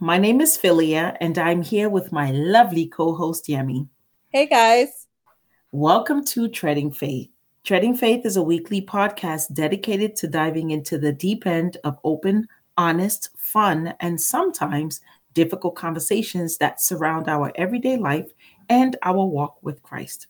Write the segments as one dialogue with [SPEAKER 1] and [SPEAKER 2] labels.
[SPEAKER 1] My name is Philia, and I'm here with my lovely co host, Yemi.
[SPEAKER 2] Hey, guys.
[SPEAKER 1] Welcome to Treading Faith. Treading Faith is a weekly podcast dedicated to diving into the deep end of open, honest, fun, and sometimes difficult conversations that surround our everyday life and our walk with Christ.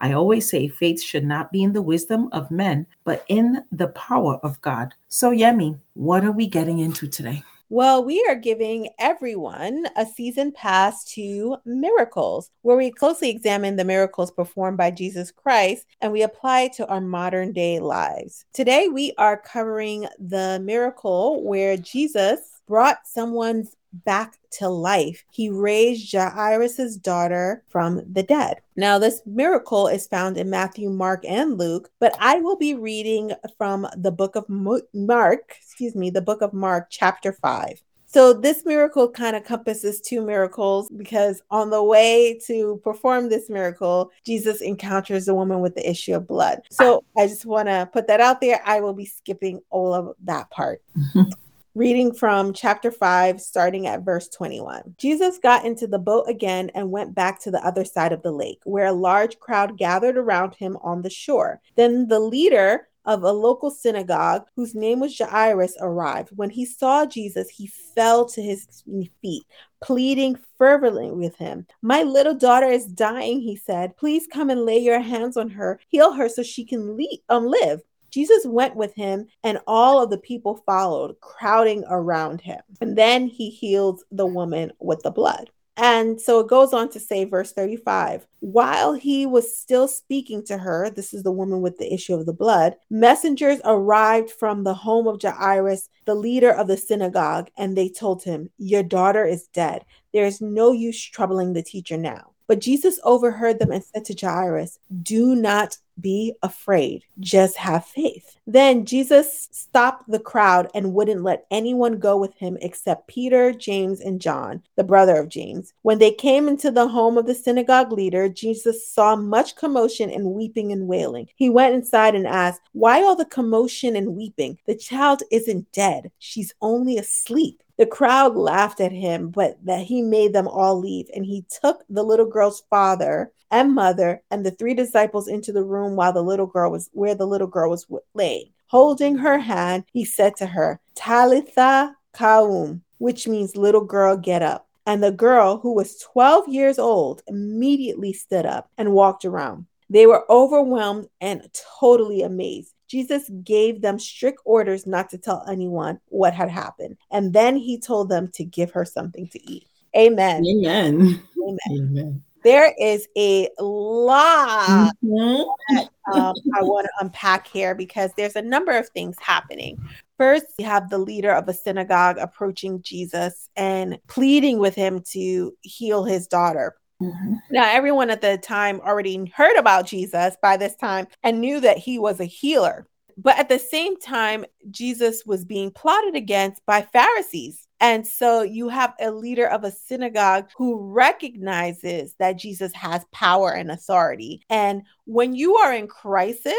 [SPEAKER 1] I always say faith should not be in the wisdom of men, but in the power of God. So, Yemi, what are we getting into today?
[SPEAKER 2] Well, we are giving everyone a season pass to miracles, where we closely examine the miracles performed by Jesus Christ and we apply it to our modern day lives. Today, we are covering the miracle where Jesus brought someone's back to life. He raised Jairus' daughter from the dead. Now, this miracle is found in Matthew, Mark, and Luke, but I will be reading from the book of Mark, excuse me, the book of Mark, chapter 5. So, this miracle kind of compasses two miracles because on the way to perform this miracle, Jesus encounters the woman with the issue of blood. So, I just want to put that out there. I will be skipping all of that part. Reading from chapter 5, starting at verse 21. Jesus got into the boat again and went back to the other side of the lake, where a large crowd gathered around him on the shore. Then the leader of a local synagogue, whose name was Jairus, arrived. When he saw Jesus, he fell to his feet, pleading fervently with him. My little daughter is dying, he said. Please come and lay your hands on her, heal her so she can le- um, live. Jesus went with him, and all of the people followed, crowding around him. And then he healed the woman with the blood. And so it goes on to say, verse 35 while he was still speaking to her, this is the woman with the issue of the blood, messengers arrived from the home of Jairus, the leader of the synagogue, and they told him, Your daughter is dead. There is no use troubling the teacher now. But Jesus overheard them and said to Jairus, Do not be afraid, just have faith. Then Jesus stopped the crowd and wouldn't let anyone go with him except Peter, James, and John, the brother of James. When they came into the home of the synagogue leader, Jesus saw much commotion and weeping and wailing. He went inside and asked, Why all the commotion and weeping? The child isn't dead, she's only asleep. The crowd laughed at him, but that he made them all leave. And he took the little girl's father and mother and the three disciples into the room while the little girl was where the little girl was laying. Holding her hand, he said to her, Talitha Koum, which means little girl, get up. And the girl, who was 12 years old, immediately stood up and walked around. They were overwhelmed and totally amazed. Jesus gave them strict orders not to tell anyone what had happened. And then he told them to give her something to eat. Amen.
[SPEAKER 1] Amen. Amen.
[SPEAKER 2] Amen. There is a lot mm-hmm. that um, I want to unpack here because there's a number of things happening. First, you have the leader of a synagogue approaching Jesus and pleading with him to heal his daughter. Mm-hmm. Now, everyone at the time already heard about Jesus by this time and knew that he was a healer. But at the same time, Jesus was being plotted against by Pharisees. And so you have a leader of a synagogue who recognizes that Jesus has power and authority. And when you are in crisis,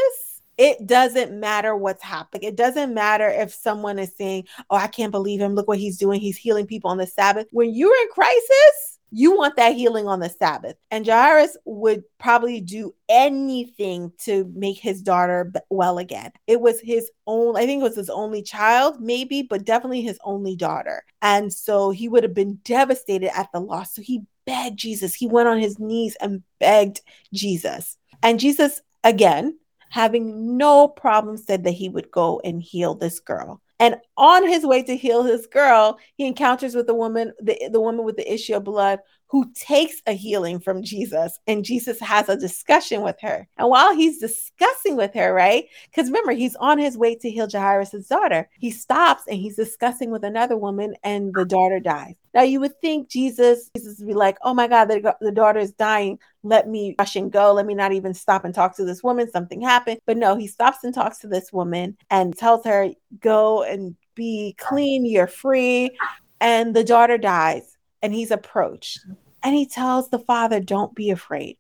[SPEAKER 2] it doesn't matter what's happening. It doesn't matter if someone is saying, Oh, I can't believe him. Look what he's doing. He's healing people on the Sabbath. When you're in crisis, you want that healing on the Sabbath. And Jairus would probably do anything to make his daughter well again. It was his own, I think it was his only child, maybe, but definitely his only daughter. And so he would have been devastated at the loss. So he begged Jesus. He went on his knees and begged Jesus. And Jesus, again, having no problem, said that he would go and heal this girl. And on his way to heal his girl, he encounters with the woman, the, the woman with the issue of blood, who takes a healing from Jesus. And Jesus has a discussion with her. And while he's discussing with her, right? Because remember, he's on his way to heal Jairus' daughter. He stops and he's discussing with another woman, and the daughter dies. Now you would think Jesus, Jesus would be like, "Oh my God, the, the daughter is dying. Let me rush and go. Let me not even stop and talk to this woman. Something happened." But no, he stops and talks to this woman and tells her, "Go and be clean. You're free." And the daughter dies, and he's approached, and he tells the father, "Don't be afraid."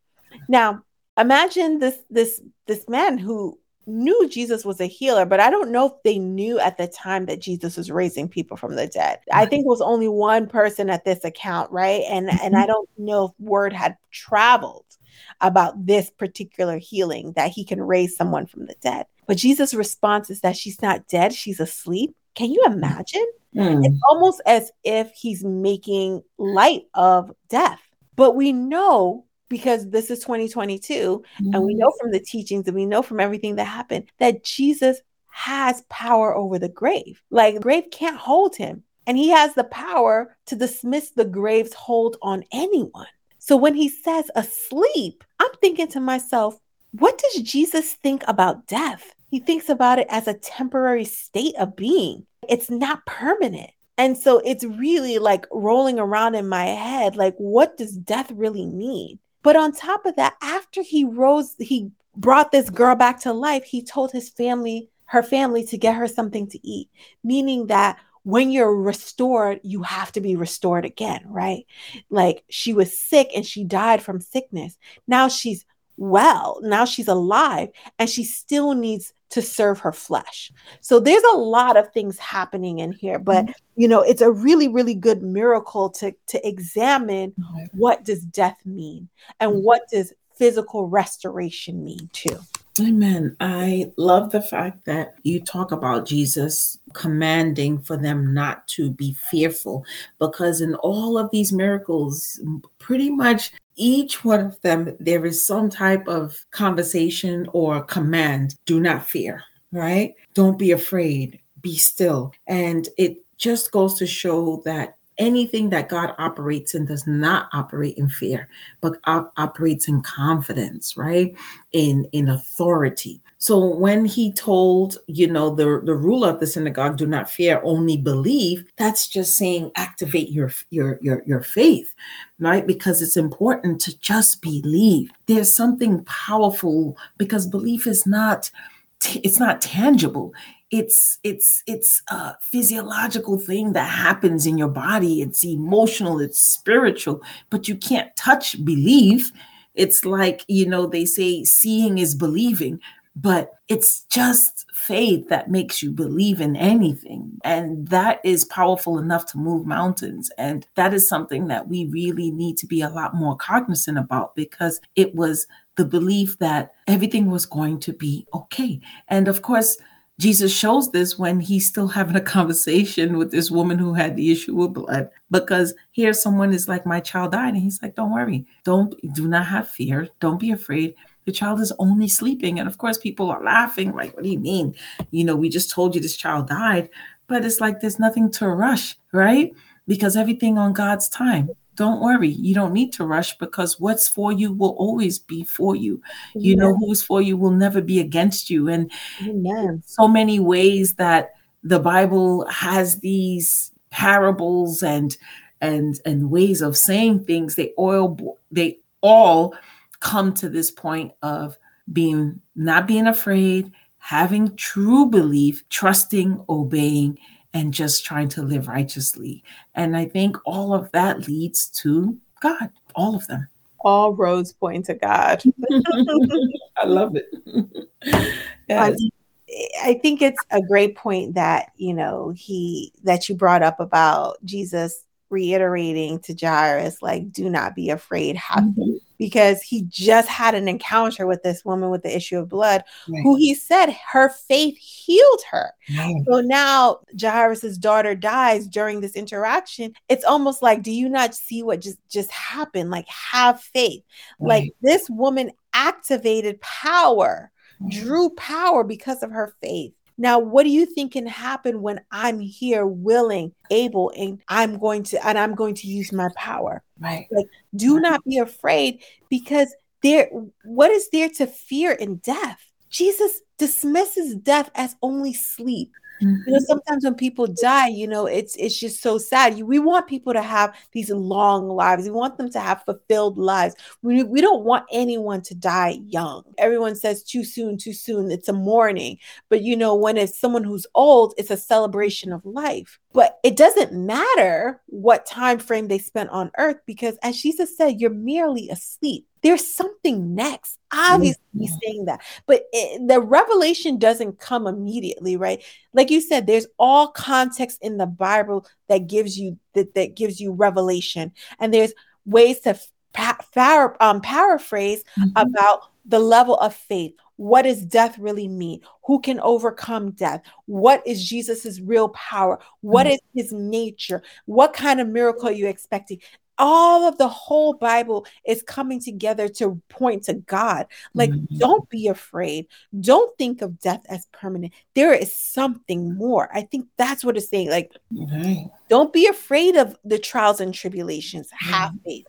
[SPEAKER 2] Now imagine this this this man who knew Jesus was a healer, but I don't know if they knew at the time that Jesus was raising people from the dead. I think it was only one person at this account, right? And and I don't know if word had traveled about this particular healing that he can raise someone from the dead. But Jesus' response is that she's not dead, she's asleep. Can you imagine? Mm. It's almost as if he's making light of death. But we know because this is 2022 mm. and we know from the teachings and we know from everything that happened that Jesus has power over the grave. Like the grave can't hold him. And he has the power to dismiss the grave's hold on anyone. So when he says asleep, I'm thinking to myself, what does Jesus think about death? He thinks about it as a temporary state of being, it's not permanent. And so it's really like rolling around in my head like, what does death really mean? But on top of that, after he rose, he brought this girl back to life, he told his family, her family, to get her something to eat, meaning that when you're restored, you have to be restored again, right? Like she was sick and she died from sickness. Now she's well, now she's alive and she still needs to serve her flesh. So there's a lot of things happening in here, but mm-hmm. you know, it's a really really good miracle to to examine what does death mean and mm-hmm. what does physical restoration mean too.
[SPEAKER 1] Amen. I love the fact that you talk about Jesus commanding for them not to be fearful because in all of these miracles, pretty much each one of them, there is some type of conversation or command do not fear, right? Don't be afraid, be still. And it just goes to show that anything that God operates in does not operate in fear, but op- operates in confidence, right? In in authority. So when he told, you know, the the ruler of the synagogue, do not fear, only believe, that's just saying activate your your your your faith, right? Because it's important to just believe. There's something powerful because belief is not it's not tangible it's it's it's a physiological thing that happens in your body. It's emotional it's spiritual but you can't touch believe it's like you know they say seeing is believing but it's just faith that makes you believe in anything. And that is powerful enough to move mountains. And that is something that we really need to be a lot more cognizant about because it was the belief that everything was going to be okay. And of course Jesus shows this when he's still having a conversation with this woman who had the issue of blood. Because here someone is like, My child died. And he's like, Don't worry. Don't do not have fear. Don't be afraid. The child is only sleeping. And of course, people are laughing, like, what do you mean? You know, we just told you this child died. But it's like there's nothing to rush, right? Because everything on God's time don't worry. You don't need to rush because what's for you will always be for you. You know who's for you will never be against you. And so many ways that the bible has these parables and and and ways of saying things. They all they all come to this point of being not being afraid having true belief trusting obeying and just trying to live righteously. And I think all of that leads to God, all of them.
[SPEAKER 2] All roads point to God.
[SPEAKER 1] I love it.
[SPEAKER 2] yes. I think it's a great point that, you know, he that you brought up about Jesus reiterating to Jairus, like, do not be afraid, have mm-hmm because he just had an encounter with this woman with the issue of blood right. who he said her faith healed her. Right. So now Jairus's daughter dies during this interaction. It's almost like do you not see what just just happened? Like have faith. Right. Like this woman activated power, drew power because of her faith. Now, what do you think can happen when I'm here, willing, able, and I'm going to and I'm going to use my power?
[SPEAKER 1] Right.
[SPEAKER 2] Like, do not be afraid because there what is there to fear in death? Jesus dismisses death as only sleep. Mm-hmm. You know, sometimes when people die, you know, it's it's just so sad. We want people to have these long lives. We want them to have fulfilled lives. We, we don't want anyone to die young. Everyone says too soon, too soon. It's a mourning. But you know, when it's someone who's old, it's a celebration of life. But it doesn't matter what time frame they spent on earth because as Jesus said, you're merely asleep. There's something next. Obviously, mm-hmm. he's saying that, but it, the revelation doesn't come immediately, right? Like you said, there's all context in the Bible that gives you that that gives you revelation, and there's ways to pa- um, paraphrase mm-hmm. about the level of faith. What does death really mean? Who can overcome death? What is Jesus's real power? What mm-hmm. is his nature? What kind of miracle are you expecting? All of the whole Bible is coming together to point to God. Like, mm-hmm. don't be afraid. Don't think of death as permanent. There is something more. I think that's what it's saying. Like, mm-hmm. don't be afraid of the trials and tribulations. Mm-hmm. Have faith.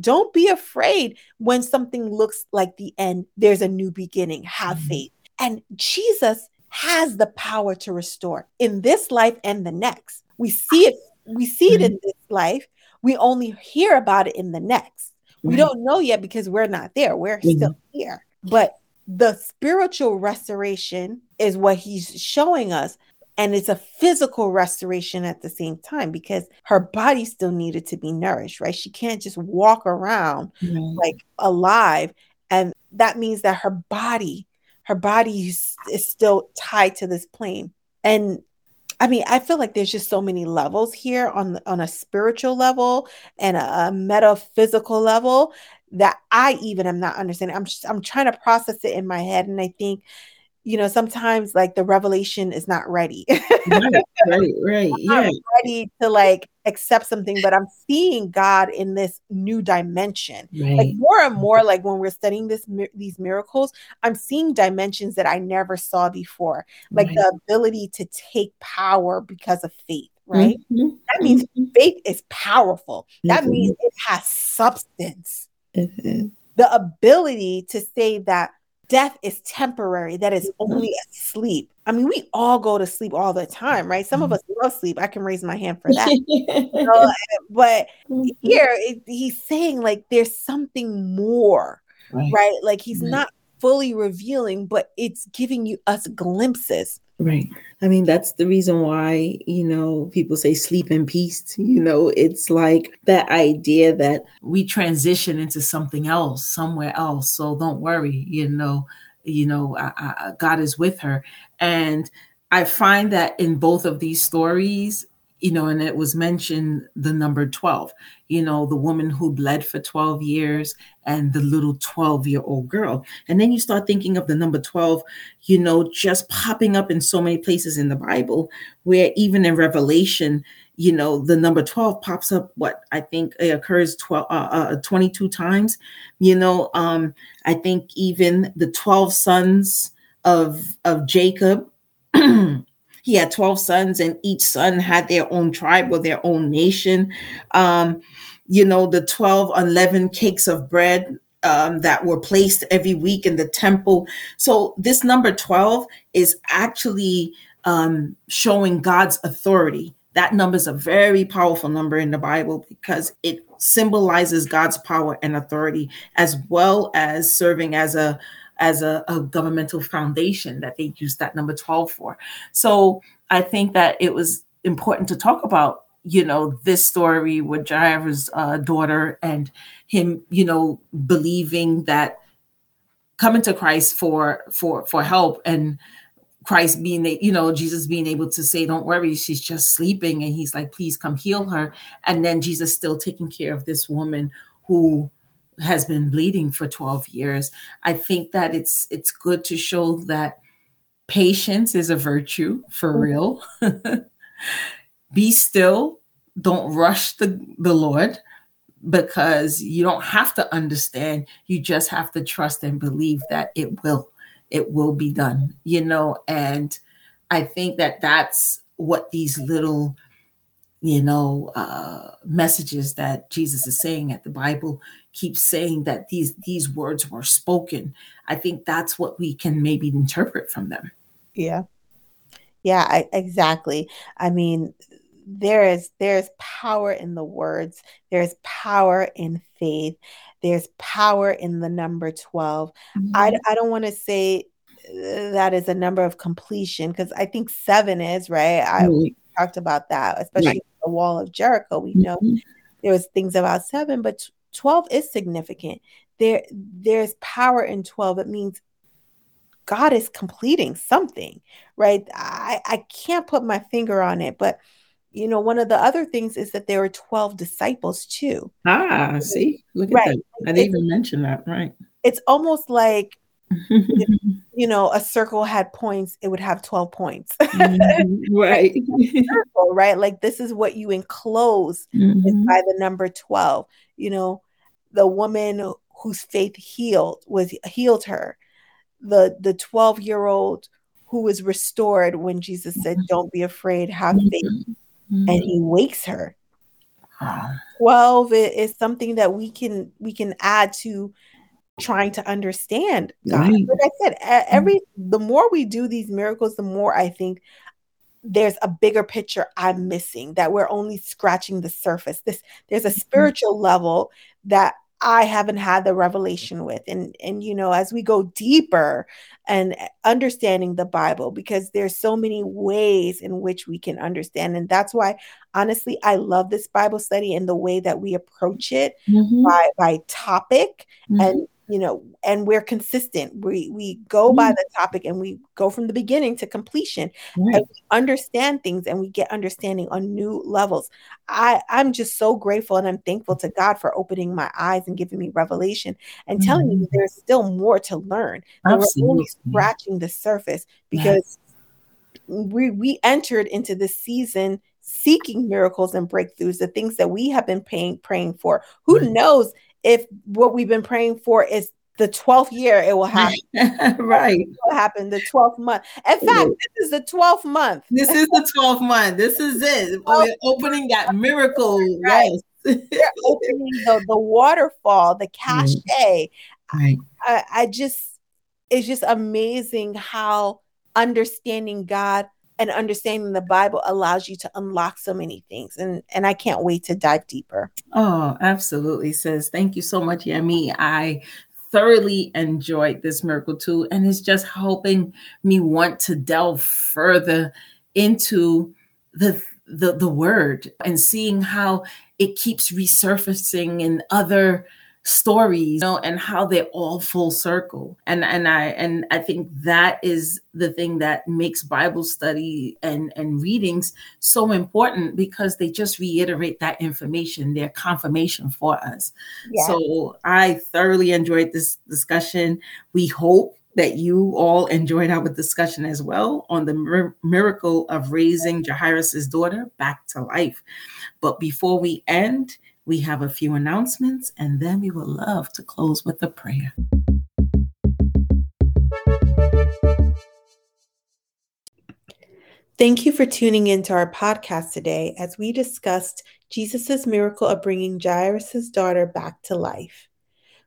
[SPEAKER 2] Don't be afraid when something looks like the end. There's a new beginning. Have mm-hmm. faith. And Jesus has the power to restore in this life and the next. We see it. We see it mm-hmm. in this life we only hear about it in the next. We don't know yet because we're not there. We're mm-hmm. still here. But the spiritual restoration is what he's showing us. And it's a physical restoration at the same time because her body still needed to be nourished, right? She can't just walk around like alive. And that means that her body, her body is, is still tied to this plane. And I mean, I feel like there's just so many levels here on on a spiritual level and a, a metaphysical level that I even am not understanding. I'm just, I'm trying to process it in my head, and I think you know sometimes like the revelation is not ready
[SPEAKER 1] right right, right. yeah
[SPEAKER 2] ready to like accept something but i'm seeing god in this new dimension right. like more and more like when we're studying this these miracles i'm seeing dimensions that i never saw before like right. the ability to take power because of faith right mm-hmm. that means mm-hmm. faith is powerful that mm-hmm. means it has substance mm-hmm. the ability to say that death is temporary, that is mm-hmm. only a sleep. I mean, we all go to sleep all the time, right? Some of mm-hmm. us love sleep. I can raise my hand for that. uh, but mm-hmm. here it, he's saying like there's something more, right? right? Like he's right. not fully revealing, but it's giving you us glimpses.
[SPEAKER 1] Right. I mean, that's the reason why, you know, people say sleep in peace. You know, it's like that idea that we transition into something else, somewhere else. So don't worry, you know, you know, I, I, God is with her. And I find that in both of these stories, you know, and it was mentioned the number 12, you know, the woman who bled for 12 years and the little 12 year old girl. And then you start thinking of the number 12, you know, just popping up in so many places in the Bible, where even in Revelation, you know, the number 12 pops up, what I think it occurs 12, uh, uh, 22 times. You know, um, I think even the 12 sons of, of Jacob. he had 12 sons and each son had their own tribe or their own nation. Um, you know the 12 unleavened cakes of bread um, that were placed every week in the temple. So this number 12 is actually um, showing god's authority. That number is a very powerful number in the bible because it symbolizes god's power and authority as well as serving as a as a, a governmental foundation that they used that number 12 for. So I think that it was important to talk about you know this story with Jairus' uh, daughter and him you know believing that coming to Christ for for for help and Christ being you know Jesus being able to say don't worry she's just sleeping and he's like please come heal her and then Jesus still taking care of this woman who has been bleeding for 12 years i think that it's it's good to show that patience is a virtue for mm-hmm. real be still don't rush the the lord because you don't have to understand you just have to trust and believe that it will it will be done you know and i think that that's what these little you know uh, messages that jesus is saying at the bible keeps saying that these these words were spoken. I think that's what we can maybe interpret from them.
[SPEAKER 2] Yeah. Yeah I, exactly. I mean there is there's power in the words. There's power in faith. There's power in the number 12 mm-hmm. I, I don't want to say uh, that is a number of completion because i think seven is right? I mm-hmm. talked about that especially right. the wall of Jericho. We know mm-hmm. there was things about seven, but 12 is significant. there there's power in 12 it means god is completing something right? I i can't put my finger on it but you know one of the other things is that there were 12 disciples too.
[SPEAKER 1] Ah see look at right. that. I didn't even mention that right.
[SPEAKER 2] It's almost like if, you know a circle had points it would have 12 points.
[SPEAKER 1] Mm-hmm. right.
[SPEAKER 2] Circle, right? Like this is what you enclose mm-hmm. by the number 12 you know the woman whose faith healed was healed her. The the 12 year old who was restored when jesus said mm-hmm. don't be afraid have faith. Mm-hmm. and he wakes her. 12 is something that we can we can add to trying to understand God. Right. Like I said, every the more we do these miracles, the more I think there's a bigger picture I'm missing that we're only scratching the surface. This there's a mm-hmm. spiritual level that I haven't had the revelation with. And and you know, as we go deeper and understanding the Bible, because there's so many ways in which we can understand. And that's why honestly I love this Bible study and the way that we approach it mm-hmm. by by topic mm-hmm. and you know and we're consistent. We we go mm-hmm. by the topic and we go from the beginning to completion and we understand things and we get understanding on new levels. I i'm just so grateful and i'm thankful to god for opening my eyes and giving me revelation and mm-hmm. telling me there's still more to learn we're only scratching the surface because we we entered into this season seeking miracles and breakthroughs the things that we have been paying praying for. Who knows if what we've been praying for is the 12th year it will happen.
[SPEAKER 1] right. It
[SPEAKER 2] will happen the 12th month. In fact, this is the 12th month.
[SPEAKER 1] This is the 12th month. This is it. We're opening that miracle. Right. Yes.
[SPEAKER 2] They're opening the, the waterfall, the cachet. Right. I, I just, it's just amazing how understanding God and understanding the Bible allows you to unlock so many things. And and I can't wait to dive deeper.
[SPEAKER 1] Oh, absolutely, sis. Thank you so much, Yemi. I thoroughly enjoyed this miracle too. And it's just helping me want to delve further into the the, the word and seeing how it keeps resurfacing in other stories you know and how they're all full circle and and i and i think that is the thing that makes bible study and and readings so important because they just reiterate that information their confirmation for us yeah. so i thoroughly enjoyed this discussion we hope that you all enjoyed our discussion as well on the mir- miracle of raising Jairus' daughter back to life. But before we end, we have a few announcements, and then we would love to close with a prayer.
[SPEAKER 2] Thank you for tuning into our podcast today as we discussed Jesus' miracle of bringing Jairus' daughter back to life.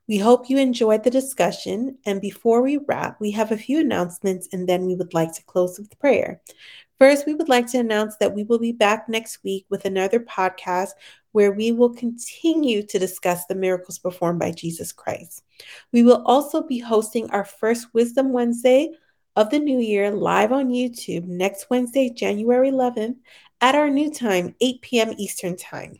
[SPEAKER 2] We hope you enjoyed the discussion. And before we wrap, we have a few announcements and then we would like to close with prayer. First, we would like to announce that we will be back next week with another podcast where we will continue to discuss the miracles performed by Jesus Christ. We will also be hosting our first Wisdom Wednesday of the new year live on YouTube next Wednesday, January 11th at our new time, 8 p.m. Eastern Time.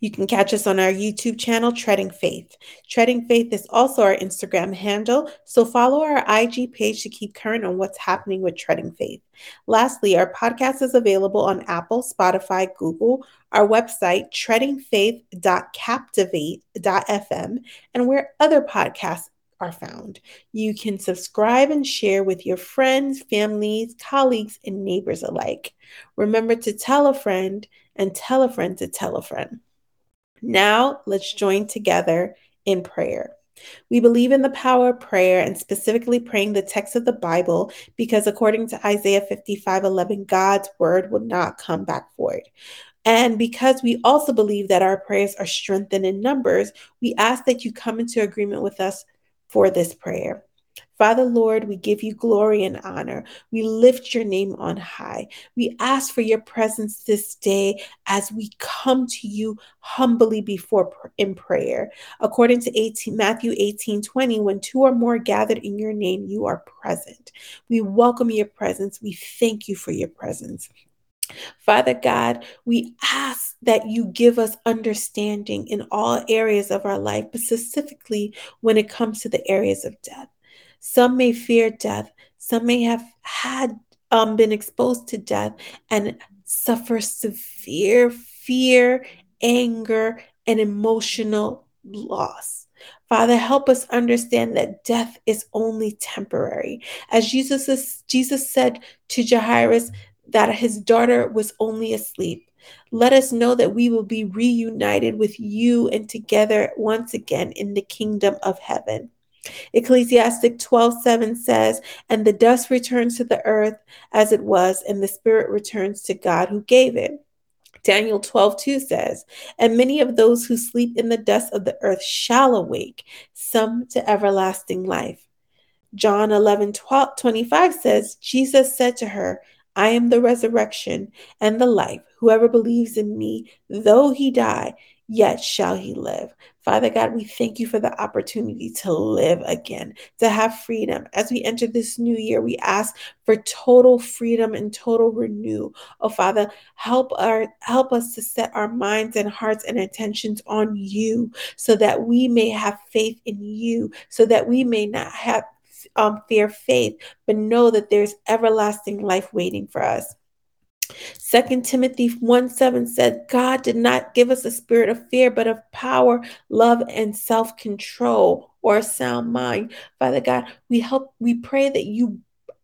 [SPEAKER 2] You can catch us on our YouTube channel, Treading Faith. Treading Faith is also our Instagram handle, so follow our IG page to keep current on what's happening with Treading Faith. Lastly, our podcast is available on Apple, Spotify, Google, our website, treadingfaith.captivate.fm, and where other podcasts are found. You can subscribe and share with your friends, families, colleagues, and neighbors alike. Remember to tell a friend and tell a friend to tell a friend. Now, let's join together in prayer. We believe in the power of prayer and specifically praying the text of the Bible because, according to Isaiah 55 11, God's word will not come back void. And because we also believe that our prayers are strengthened in numbers, we ask that you come into agreement with us for this prayer. Father, Lord, we give you glory and honor. We lift your name on high. We ask for your presence this day as we come to you humbly before in prayer. According to 18, Matthew 18 20, when two or more gathered in your name, you are present. We welcome your presence. We thank you for your presence. Father God, we ask that you give us understanding in all areas of our life, but specifically when it comes to the areas of death. Some may fear death, some may have had um, been exposed to death and suffer severe fear, anger, and emotional loss. Father, help us understand that death is only temporary. As Jesus, is, Jesus said to Jairus that his daughter was only asleep. Let us know that we will be reunited with you and together once again in the kingdom of heaven. Ecclesiastic 12 7 says, And the dust returns to the earth as it was, and the spirit returns to God who gave it. Daniel 12, 2 says, And many of those who sleep in the dust of the earth shall awake, some to everlasting life. John 11, 12, 25 says, Jesus said to her, I am the resurrection and the life. Whoever believes in me, though he die, yet shall he live. Father God, we thank you for the opportunity to live again, to have freedom. As we enter this new year, we ask for total freedom and total renew. Oh Father, help our help us to set our minds and hearts and intentions on you so that we may have faith in you, so that we may not have um, fear faith, but know that there's everlasting life waiting for us. Second Timothy 1 7 said, God did not give us a spirit of fear, but of power, love, and self-control or a sound mind. Father God, we help, we pray that you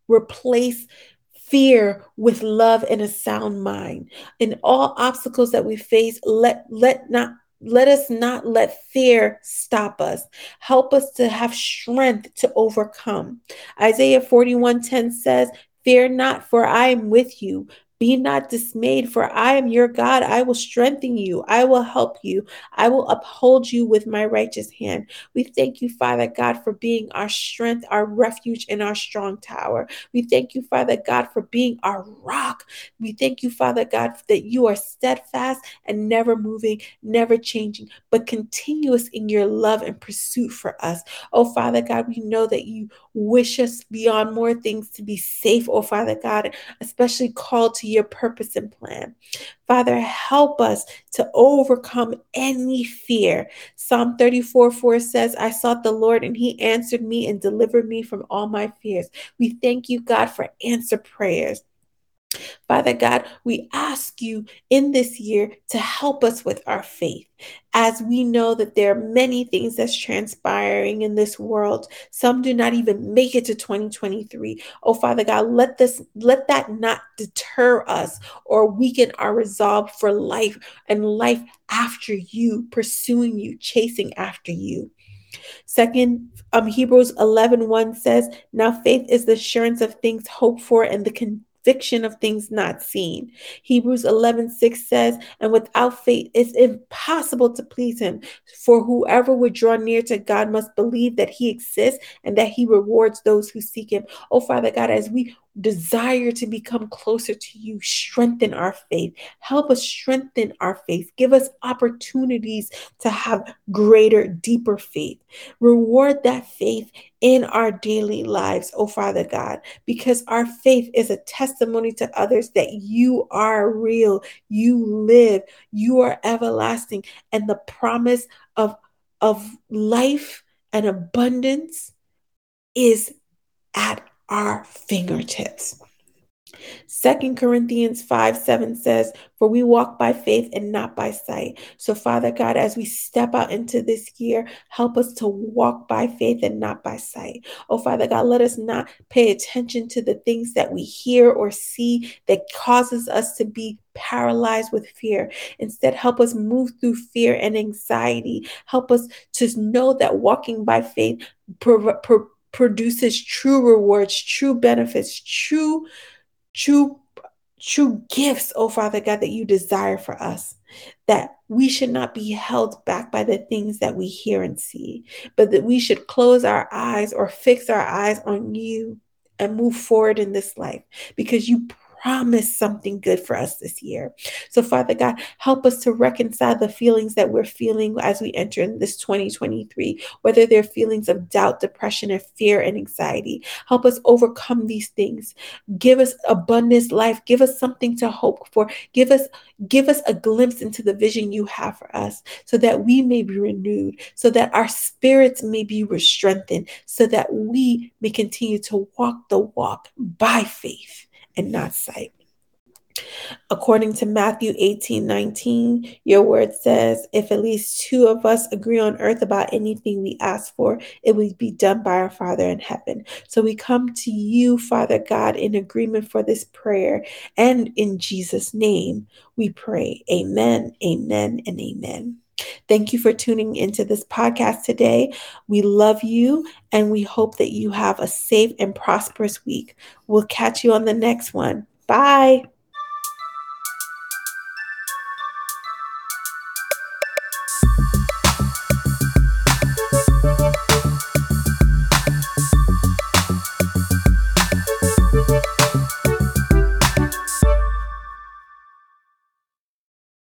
[SPEAKER 2] replace fear with love and a sound mind. In all obstacles that we face, let let not let us not let fear stop us. Help us to have strength to overcome. Isaiah 41:10 says, Fear not, for I am with you. Be not dismayed, for I am your God. I will strengthen you. I will help you. I will uphold you with my righteous hand. We thank you, Father God, for being our strength, our refuge, and our strong tower. We thank you, Father God, for being our rock. We thank you, Father God, that you are steadfast and never moving, never changing, but continuous in your love and pursuit for us. Oh, Father God, we know that you wish us beyond more things to be safe, oh, Father God, especially called to your purpose and plan. Father, help us to overcome any fear. Psalm 34 4 says, I sought the Lord and he answered me and delivered me from all my fears. We thank you, God, for answer prayers. Father God, we ask you in this year to help us with our faith as we know that there are many things that's transpiring in this world. Some do not even make it to 2023. Oh Father God, let this let that not deter us or weaken our resolve for life and life after you, pursuing you, chasing after you. Second, um, Hebrews 11 1 says, Now faith is the assurance of things hoped for and the con- conviction of things not seen. Hebrews 11 6 says, And without faith, it's impossible to please him. For whoever would draw near to God must believe that he exists and that he rewards those who seek him. Oh, Father God, as we desire to become closer to you. Strengthen our faith. Help us strengthen our faith. Give us opportunities to have greater, deeper faith. Reward that faith in our daily lives, oh Father God, because our faith is a testimony to others that you are real, you live, you are everlasting, and the promise of, of life and abundance is at our fingertips. Second Corinthians 5 7 says, For we walk by faith and not by sight. So, Father God, as we step out into this year, help us to walk by faith and not by sight. Oh, Father God, let us not pay attention to the things that we hear or see that causes us to be paralyzed with fear. Instead, help us move through fear and anxiety. Help us to know that walking by faith produces true rewards, true benefits, true, true, true gifts, oh Father God, that you desire for us. That we should not be held back by the things that we hear and see, but that we should close our eyes or fix our eyes on you and move forward in this life because you promised something good for us this year. So, Father God, help us to reconcile the feelings that we're feeling as we enter in this 2023, whether they're feelings of doubt, depression, or fear and anxiety. Help us overcome these things. Give us abundance life. Give us something to hope for. Give us give us a glimpse into the vision you have for us so that we may be renewed, so that our spirits may be strengthened, so that we may continue to walk the walk by faith and not sight. According to Matthew 18 19, your word says, If at least two of us agree on earth about anything we ask for, it will be done by our Father in heaven. So we come to you, Father God, in agreement for this prayer. And in Jesus' name, we pray. Amen, amen, and amen. Thank you for tuning into this podcast today. We love you and we hope that you have a safe and prosperous week. We'll catch you on the next one. Bye.